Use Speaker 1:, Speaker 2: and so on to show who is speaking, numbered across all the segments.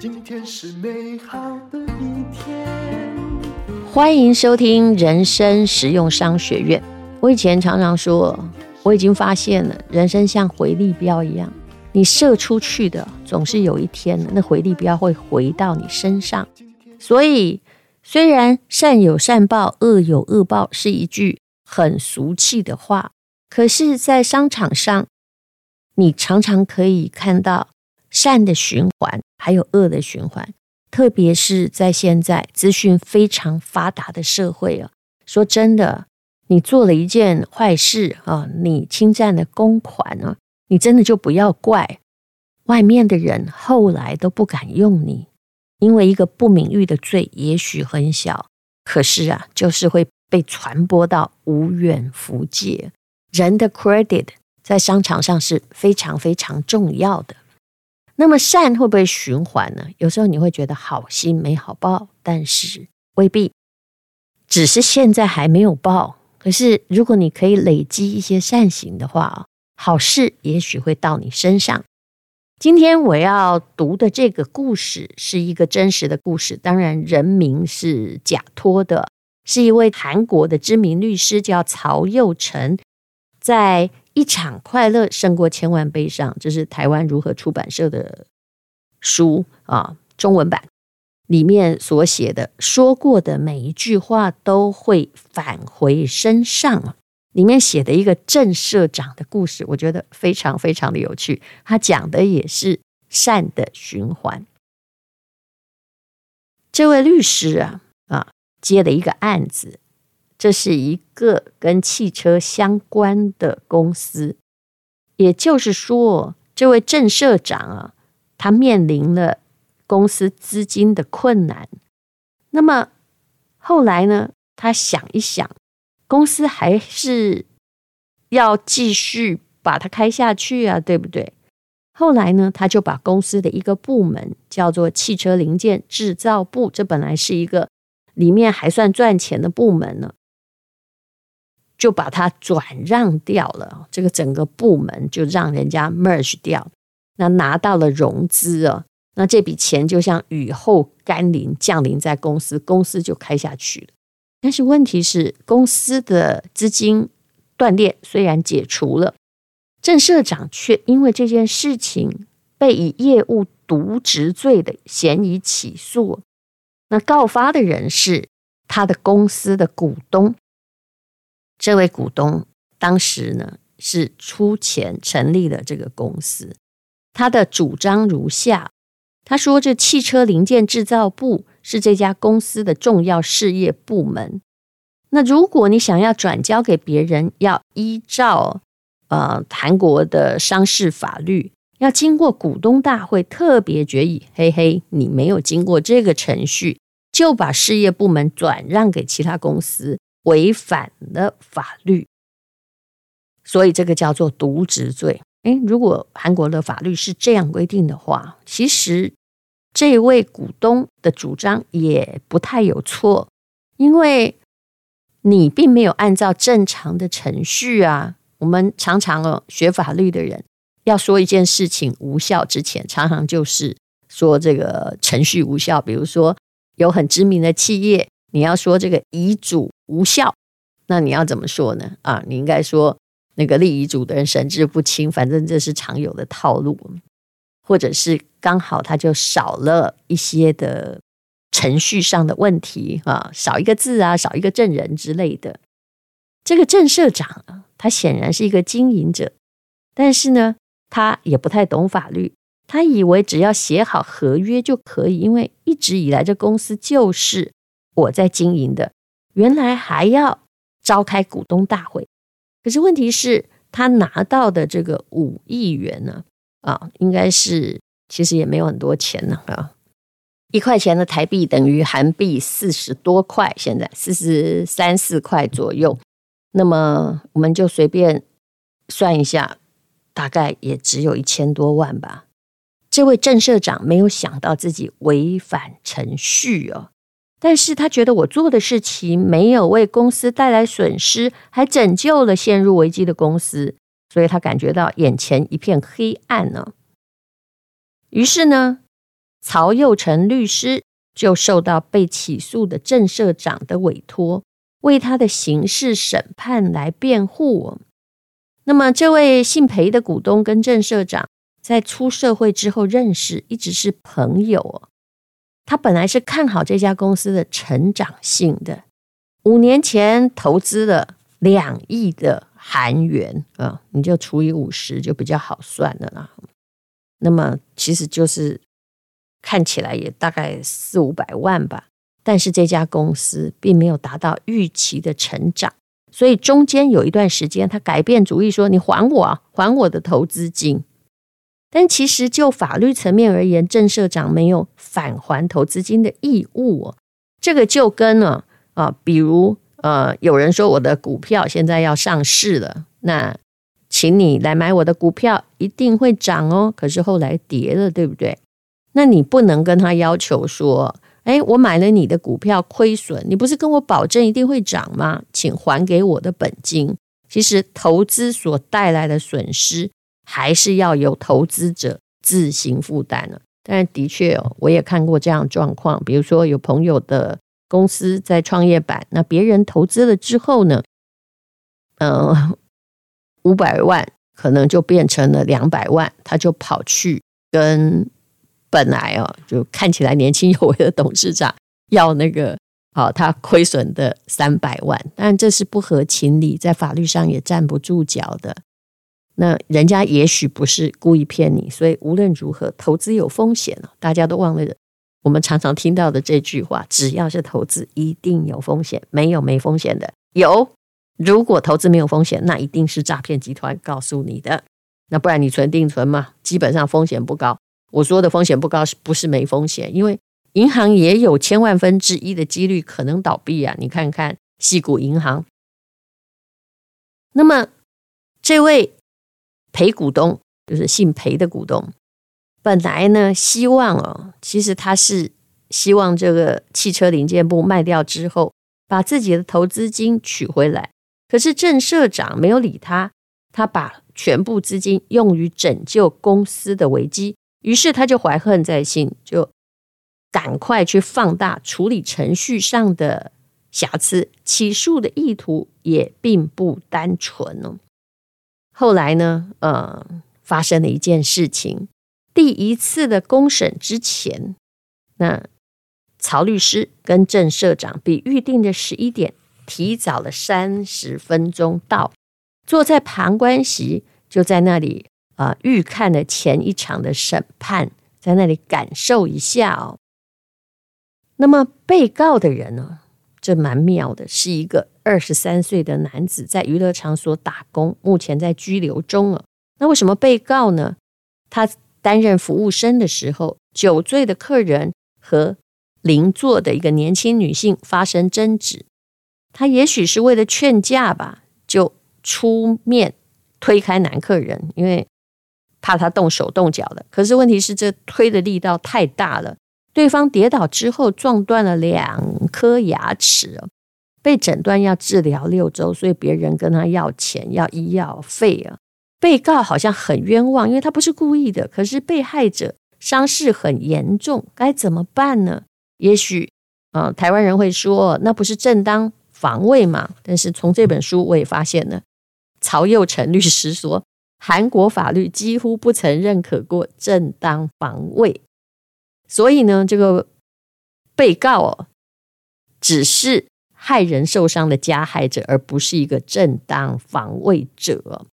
Speaker 1: 今天是美好的一天。
Speaker 2: 欢迎收听人生实用商学院。我以前常常说，我已经发现了，人生像回力镖一样，你射出去的，总是有一天，那回力镖会回到你身上。所以，虽然善有善报，恶有恶报是一句很俗气的话，可是，在商场上，你常常可以看到善的循环，还有恶的循环。特别是在现在资讯非常发达的社会啊，说真的，你做了一件坏事啊，你侵占了公款啊，你真的就不要怪外面的人，后来都不敢用你，因为一个不名誉的罪，也许很小，可是啊，就是会被传播到无远弗届。人的 credit 在商场上是非常非常重要的。那么善会不会循环呢？有时候你会觉得好心没好报，但是未必，只是现在还没有报。可是如果你可以累积一些善行的话，好事也许会到你身上。今天我要读的这个故事是一个真实的故事，当然人名是假托的，是一位韩国的知名律师，叫曹佑成，在。一场快乐胜过千万悲伤，这是台湾如何出版社的书啊，中文版里面所写的，说过的每一句话都会返回身上。里面写的一个郑社长的故事，我觉得非常非常的有趣。他讲的也是善的循环。这位律师啊啊，接了一个案子。这是一个跟汽车相关的公司，也就是说，这位郑社长啊，他面临了公司资金的困难。那么后来呢，他想一想，公司还是要继续把它开下去啊，对不对？后来呢，他就把公司的一个部门叫做汽车零件制造部，这本来是一个里面还算赚钱的部门呢。就把它转让掉了，这个整个部门就让人家 merge 掉，那拿到了融资啊，那这笔钱就像雨后甘霖降临在公司，公司就开下去了。但是问题是，公司的资金断裂虽然解除了，郑社长却因为这件事情被以业务渎职罪的嫌疑起诉。那告发的人是他的公司的股东。这位股东当时呢是出钱成立了这个公司，他的主张如下：他说，这汽车零件制造部是这家公司的重要事业部门。那如果你想要转交给别人，要依照呃韩国的商事法律，要经过股东大会特别决议。嘿嘿，你没有经过这个程序，就把事业部门转让给其他公司。违反了法律，所以这个叫做渎职罪。诶，如果韩国的法律是这样规定的话，其实这位股东的主张也不太有错，因为你并没有按照正常的程序啊。我们常常哦，学法律的人要说一件事情无效之前，常常就是说这个程序无效。比如说，有很知名的企业。你要说这个遗嘱无效，那你要怎么说呢？啊，你应该说那个立遗嘱的人神志不清，反正这是常有的套路，或者是刚好他就少了一些的程序上的问题啊，少一个字啊，少一个证人之类的。这个郑社长啊，他显然是一个经营者，但是呢，他也不太懂法律，他以为只要写好合约就可以，因为一直以来这公司就是。我在经营的，原来还要召开股东大会，可是问题是，他拿到的这个五亿元呢，啊，应该是其实也没有很多钱呢，啊，一块钱的台币等于韩币四十多块，现在四十三四块左右，那么我们就随便算一下，大概也只有一千多万吧。这位郑社长没有想到自己违反程序哦。但是他觉得我做的事情没有为公司带来损失，还拯救了陷入危机的公司，所以他感觉到眼前一片黑暗呢。于是呢，曹佑成律师就受到被起诉的郑社长的委托，为他的刑事审判来辩护。那么，这位姓裴的股东跟郑社长在出社会之后认识，一直是朋友。他本来是看好这家公司的成长性的，五年前投资了两亿的韩元啊，你就除以五十就比较好算了啦。那么，其实就是看起来也大概四五百万吧。但是这家公司并没有达到预期的成长，所以中间有一段时间，他改变主意说：“你还我啊，还我的投资金。”但其实就法律层面而言，郑社长没有返还投资金的义务哦。这个就跟呢啊，比如呃，有人说我的股票现在要上市了，那请你来买我的股票，一定会涨哦。可是后来跌了，对不对？那你不能跟他要求说。哎，我买了你的股票亏损，你不是跟我保证一定会涨吗？请还给我的本金。其实投资所带来的损失，还是要由投资者自行负担的。但的确哦，我也看过这样状况，比如说有朋友的公司在创业板，那别人投资了之后呢，呃，五百万可能就变成了两百万，他就跑去跟。本来哦，就看起来年轻有为的董事长要那个好，他亏损的三百万，但这是不合情理，在法律上也站不住脚的。那人家也许不是故意骗你，所以无论如何，投资有风险。大家都忘了我们常常听到的这句话：只要是投资，一定有风险，没有没风险的。有，如果投资没有风险，那一定是诈骗集团告诉你的。那不然你存定存嘛，基本上风险不高。我说的风险不高，是不是没风险？因为银行也有千万分之一的几率可能倒闭啊！你看看矽谷银行。那么这位裴股东，就是姓裴的股东，本来呢希望哦，其实他是希望这个汽车零件部卖掉之后，把自己的投资金取回来。可是郑社长没有理他，他把全部资金用于拯救公司的危机。于是他就怀恨在心，就赶快去放大处理程序上的瑕疵，起诉的意图也并不单纯哦。后来呢，呃，发生了一件事情，第一次的公审之前，那曹律师跟郑社长比预定的十一点提早了三十分钟到，坐在旁观席，就在那里。啊，预看了前一场的审判，在那里感受一下哦。那么被告的人呢，这蛮妙的，是一个二十三岁的男子，在娱乐场所打工，目前在拘留中了。那为什么被告呢？他担任服务生的时候，酒醉的客人和邻座的一个年轻女性发生争执，他也许是为了劝架吧，就出面推开男客人，因为。怕他动手动脚的，可是问题是这推的力道太大了，对方跌倒之后撞断了两颗牙齿，被诊断要治疗六周，所以别人跟他要钱要医药费啊。被告好像很冤枉，因为他不是故意的，可是被害者伤势很严重，该怎么办呢？也许啊、台湾人会说那不是正当防卫嘛？但是从这本书我也发现了，曹佑成律师说。韩国法律几乎不曾认可过正当防卫，所以呢，这个被告，只是害人受伤的加害者，而不是一个正当防卫者。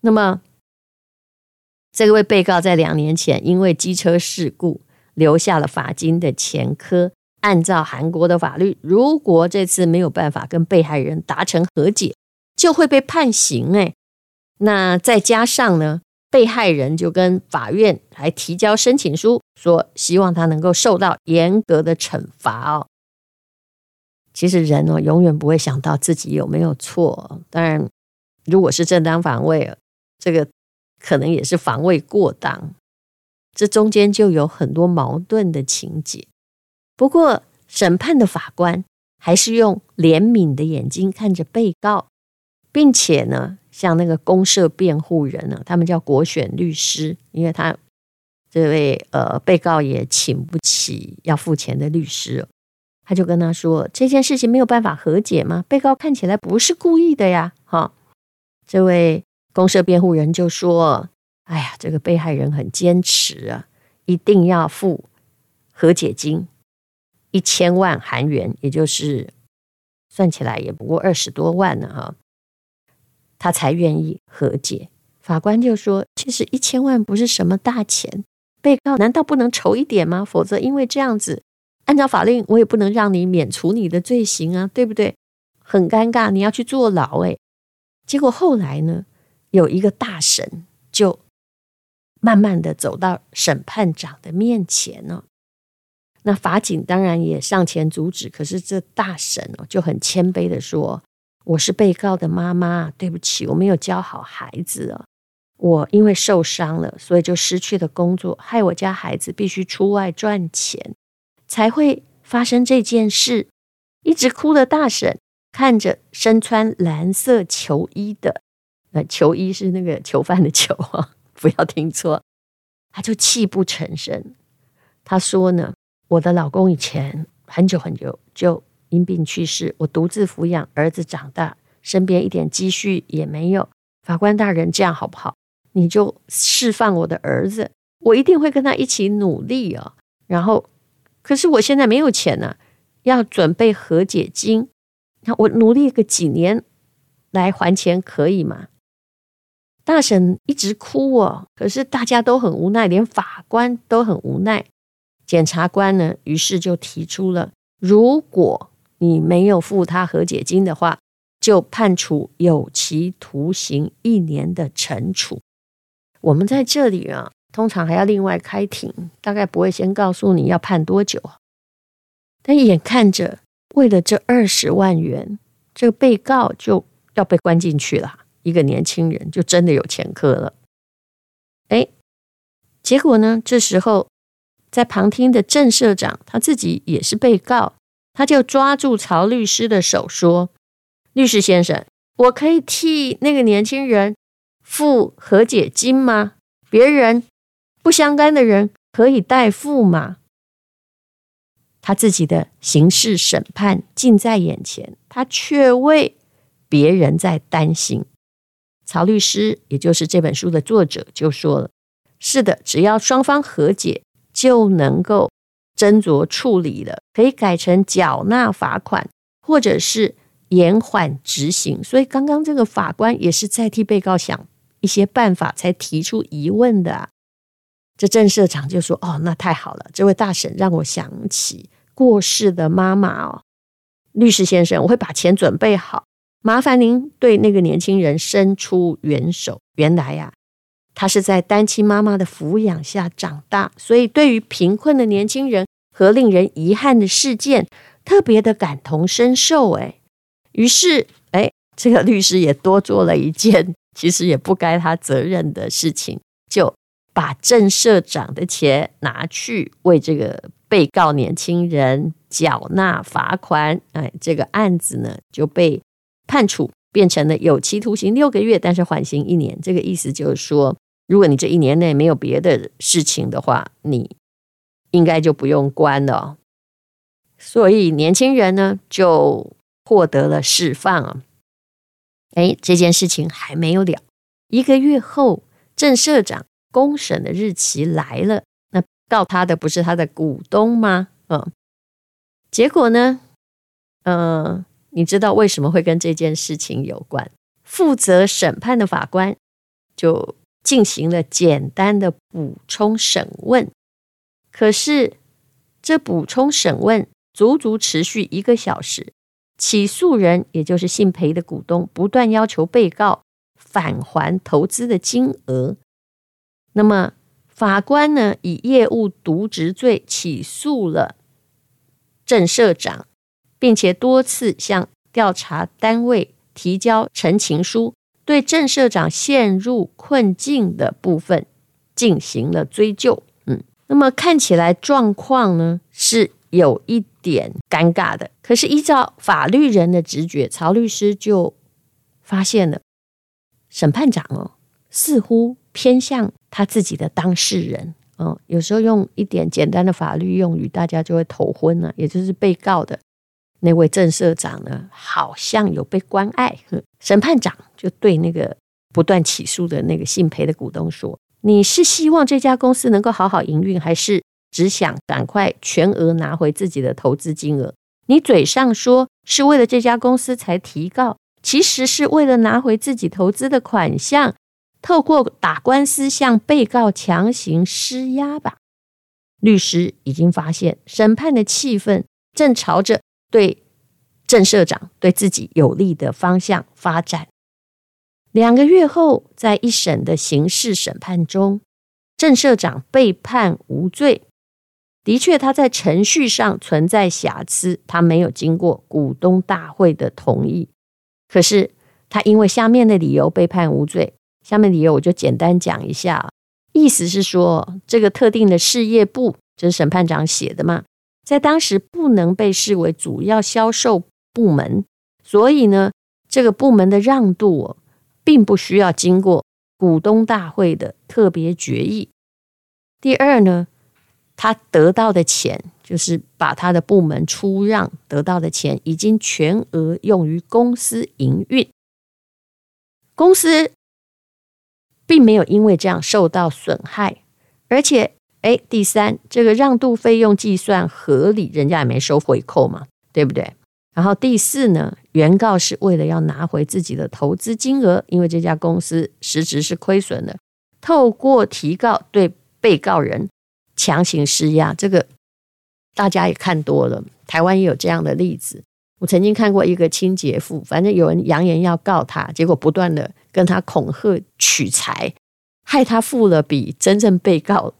Speaker 2: 那么，这位被告在两年前因为机车事故留下了罚金的前科。按照韩国的法律，如果这次没有办法跟被害人达成和解，就会被判刑。哎。那再加上呢，被害人就跟法院还提交申请书，说希望他能够受到严格的惩罚哦。其实人哦，永远不会想到自己有没有错。当然，如果是正当防卫，这个可能也是防卫过当。这中间就有很多矛盾的情节。不过，审判的法官还是用怜悯的眼睛看着被告，并且呢。像那个公社辩护人呢，他们叫国选律师，因为他这位呃被告也请不起要付钱的律师，他就跟他说：“这件事情没有办法和解吗？被告看起来不是故意的呀。”哈，这位公社辩护人就说：“哎呀，这个被害人很坚持啊，一定要付和解金一千万韩元，也就是算起来也不过二十多万呢，哈，他才愿意和解。”法官就说：“其实一千万不是什么大钱。”被告难道不能筹一点吗？否则，因为这样子，按照法令，我也不能让你免除你的罪行啊，对不对？很尴尬，你要去坐牢诶。结果后来呢，有一个大神就慢慢的走到审判长的面前呢。那法警当然也上前阻止，可是这大神哦就很谦卑的说：“我是被告的妈妈，对不起，我没有教好孩子哦。”我因为受伤了，所以就失去了工作，害我家孩子必须出外赚钱，才会发生这件事。一直哭的大婶看着身穿蓝色囚衣的，那，囚衣是那个囚犯的囚啊，不要听错，他就泣不成声。他说呢，我的老公以前很久很久就因病去世，我独自抚养儿子长大，身边一点积蓄也没有。法官大人，这样好不好？你就释放我的儿子，我一定会跟他一起努力哦。然后，可是我现在没有钱呢，要准备和解金，那我努力个几年来还钱可以吗？大婶一直哭哦，可是大家都很无奈，连法官都很无奈。检察官呢，于是就提出了，如果你没有付他和解金的话，就判处有期徒刑一年的惩处。我们在这里啊，通常还要另外开庭，大概不会先告诉你要判多久。但眼看着为了这二十万元，这个被告就要被关进去了。一个年轻人就真的有前科了。哎，结果呢？这时候在旁听的郑社长他自己也是被告，他就抓住曹律师的手说：“律师先生，我可以替那个年轻人。”付和解金吗？别人不相干的人可以代付吗？他自己的刑事审判近在眼前，他却为别人在担心。曹律师，也就是这本书的作者，就说了：“是的，只要双方和解，就能够斟酌处理了，可以改成缴纳罚款，或者是延缓执行。”所以，刚刚这个法官也是在替被告想。一些办法才提出疑问的啊，这郑社长就说：“哦，那太好了，这位大婶让我想起过世的妈妈哦。律师先生，我会把钱准备好，麻烦您对那个年轻人伸出援手。原来呀，他是在单亲妈妈的抚养下长大，所以对于贫困的年轻人和令人遗憾的事件，特别的感同身受。哎，于是，哎，这个律师也多做了一件。”其实也不该他责任的事情，就把郑社长的钱拿去为这个被告年轻人缴纳罚款。哎，这个案子呢就被判处变成了有期徒刑六个月，但是缓刑一年。这个意思就是说，如果你这一年内没有别的事情的话，你应该就不用关了。所以年轻人呢就获得了释放啊。哎，这件事情还没有了。一个月后，郑社长公审的日期来了。那告他的不是他的股东吗？嗯，结果呢？嗯，你知道为什么会跟这件事情有关？负责审判的法官就进行了简单的补充审问。可是这补充审问足足持续一个小时。起诉人，也就是姓裴的股东，不断要求被告返还投资的金额。那么，法官呢，以业务渎职罪起诉了郑社长，并且多次向调查单位提交陈情书，对郑社长陷入困境的部分进行了追究。嗯，那么看起来状况呢是有一点尴尬的，可是依照法律人的直觉，曹律师就发现了审判长哦，似乎偏向他自己的当事人嗯，有时候用一点简单的法律用语，大家就会头昏了。也就是被告的那位郑社长呢，好像有被关爱。审判长就对那个不断起诉的那个姓裴的股东说：“你是希望这家公司能够好好营运，还是只想赶快全额拿回自己的投资金额？你嘴上说是为了这家公司才提告，其实是为了拿回自己投资的款项。”透过打官司向被告强行施压吧。律师已经发现，审判的气氛正朝着对郑社长对自己有利的方向发展。两个月后，在一审的刑事审判中，郑社长被判无罪。的确，他在程序上存在瑕疵，他没有经过股东大会的同意。可是，他因为下面的理由被判无罪。下面理由我就简单讲一下，意思是说，这个特定的事业部，这是审判长写的嘛，在当时不能被视为主要销售部门，所以呢，这个部门的让渡，并不需要经过股东大会的特别决议。第二呢，他得到的钱，就是把他的部门出让得到的钱，已经全额用于公司营运，公司。并没有因为这样受到损害，而且，哎，第三，这个让渡费用计算合理，人家也没收回扣嘛，对不对？然后第四呢，原告是为了要拿回自己的投资金额，因为这家公司实质是亏损的，透过提告对被告人强行施压，这个大家也看多了，台湾也有这样的例子。我曾经看过一个亲姐妇，反正有人扬言要告他，结果不断的跟他恐吓取财，害他付了比真正被告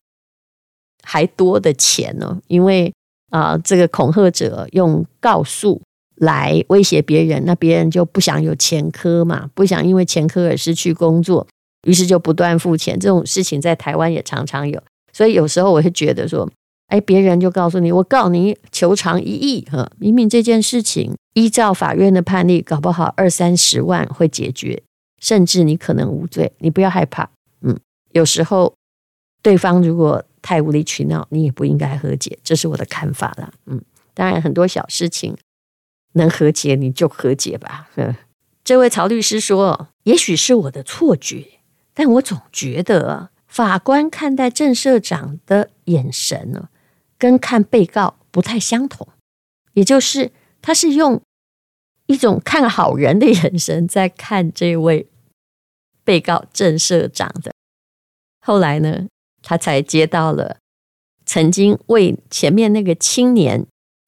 Speaker 2: 还多的钱呢。因为啊、呃，这个恐吓者用告诉来威胁别人，那别人就不想有前科嘛，不想因为前科而失去工作，于是就不断付钱。这种事情在台湾也常常有，所以有时候我会觉得说。哎，别人就告诉你，我告你求偿一亿，哈，明明这件事情依照法院的判例，搞不好二三十万会解决，甚至你可能无罪，你不要害怕，嗯，有时候对方如果太无理取闹，你也不应该和解，这是我的看法啦，嗯，当然很多小事情能和解你就和解吧，这位曹律师说，也许是我的错觉，但我总觉得法官看待郑社长的眼神呢。跟看被告不太相同，也就是他是用一种看好人的眼神在看这位被告郑社长的。后来呢，他才接到了曾经为前面那个青年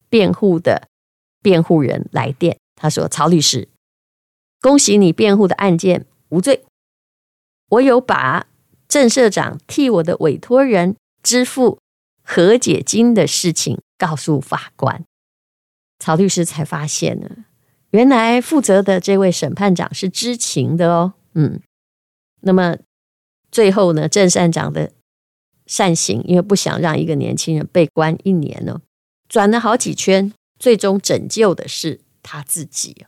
Speaker 2: 辩护的辩护人来电，他说：“曹律师，恭喜你辩护的案件无罪，我有把郑社长替我的委托人支付。”和解金的事情告诉法官，曹律师才发现呢，原来负责的这位审判长是知情的哦。嗯，那么最后呢，郑善长的善行，因为不想让一个年轻人被关一年呢，转了好几圈，最终拯救的是他自己。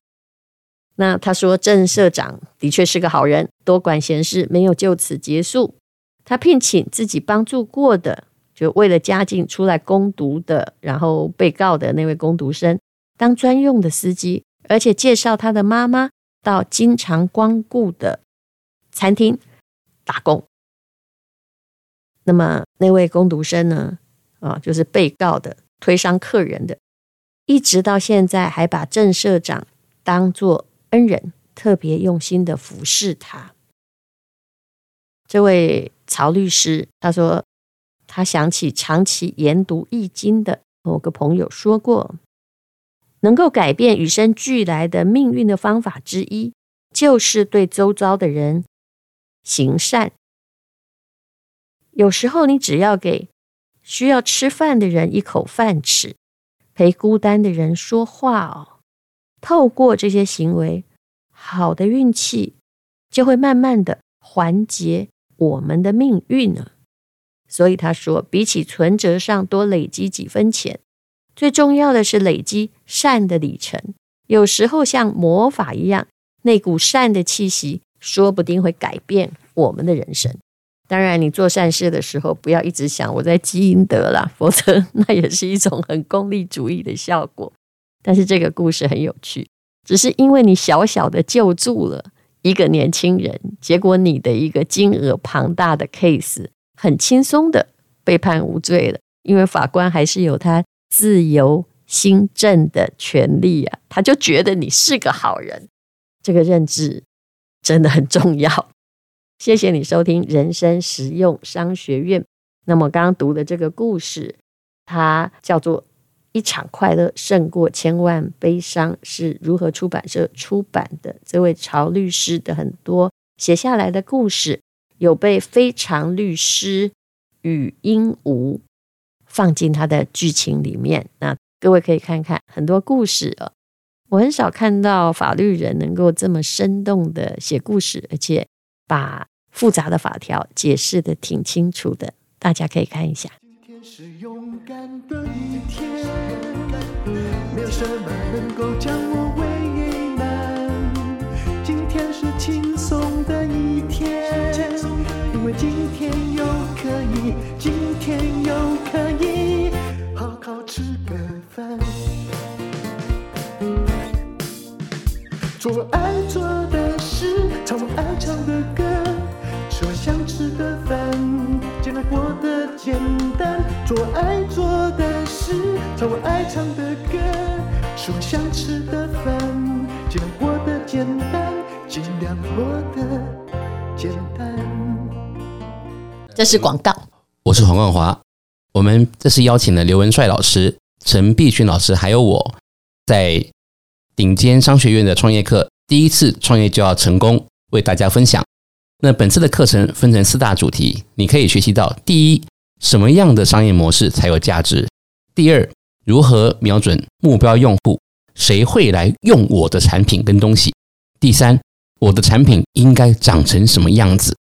Speaker 2: 那他说，郑社长的确是个好人，多管闲事，没有就此结束。他聘请自己帮助过的。就为了家境出来攻读的，然后被告的那位攻读生当专用的司机，而且介绍他的妈妈到经常光顾的餐厅打工。那么那位工读生呢？啊，就是被告的推伤客人的，一直到现在还把郑社长当做恩人，特别用心的服侍他。这位曹律师他说。他想起长期研读易经的某个朋友说过，能够改变与生俱来的命运的方法之一，就是对周遭的人行善。有时候，你只要给需要吃饭的人一口饭吃，陪孤单的人说话哦，透过这些行为，好的运气就会慢慢的缓解我们的命运呢。所以他说，比起存折上多累积几分钱，最重要的是累积善的里程。有时候像魔法一样，那股善的气息说不定会改变我们的人生。当然，你做善事的时候，不要一直想我在积阴德啦，否则那也是一种很功利主义的效果。但是这个故事很有趣，只是因为你小小的救助了一个年轻人，结果你的一个金额庞大的 case 很轻松的被判无罪了，因为法官还是有他自由心证的权利啊，他就觉得你是个好人，这个认知真的很重要。谢谢你收听人生实用商学院。那么刚刚读的这个故事，它叫做《一场快乐胜过千万悲伤》，是如何出版社出版的？这位曹律师的很多写下来的故事，有被非常律师禹英禑放进他的剧情里面。那各位可以看看很多故事哦，我很少看到法律人能够这么生动的写故事，而且。把复杂的法条解释的挺清楚的，大家可以看一下。
Speaker 1: 今天是勇敢的一天，没有什么能够将我为难。今天是轻松的一天，因为今天又可以，今天又可以好好吃个饭，做爱做的，唱我爱唱的歌。吃我想吃的饭，尽量过得简单，做我爱做的事，唱我爱唱的歌，吃我想吃的饭，尽量过得简单，尽量过得简单。
Speaker 2: 这是广告。
Speaker 3: 我是黄冠华，我们这是邀请了刘文帅老师、陈碧君老师，还有我在顶尖商学院的创业课，第一次创业就要成功，为大家分享。那本次的课程分成四大主题，你可以学习到：第一，什么样的商业模式才有价值；第二，如何瞄准目标用户，谁会来用我的产品跟东西；第三，我的产品应该长成什么样子；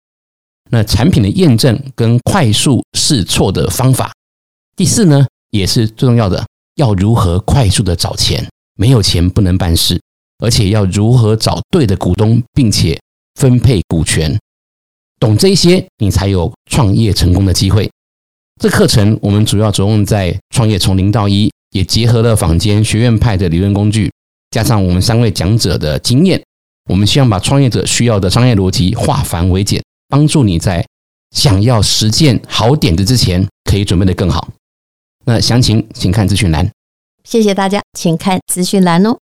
Speaker 3: 那产品的验证跟快速试错的方法；第四呢，也是最重要的，要如何快速的找钱，没有钱不能办事，而且要如何找对的股东，并且分配股权。懂这些，你才有创业成功的机会。这课程我们主要着重在创业从零到一，也结合了坊间学院派的理论工具，加上我们三位讲者的经验。我们希望把创业者需要的商业逻辑化繁为简，帮助你在想要实践好点子之前，可以准备得更好。那详情请看资讯栏。
Speaker 2: 谢谢大家，请看资讯栏哦。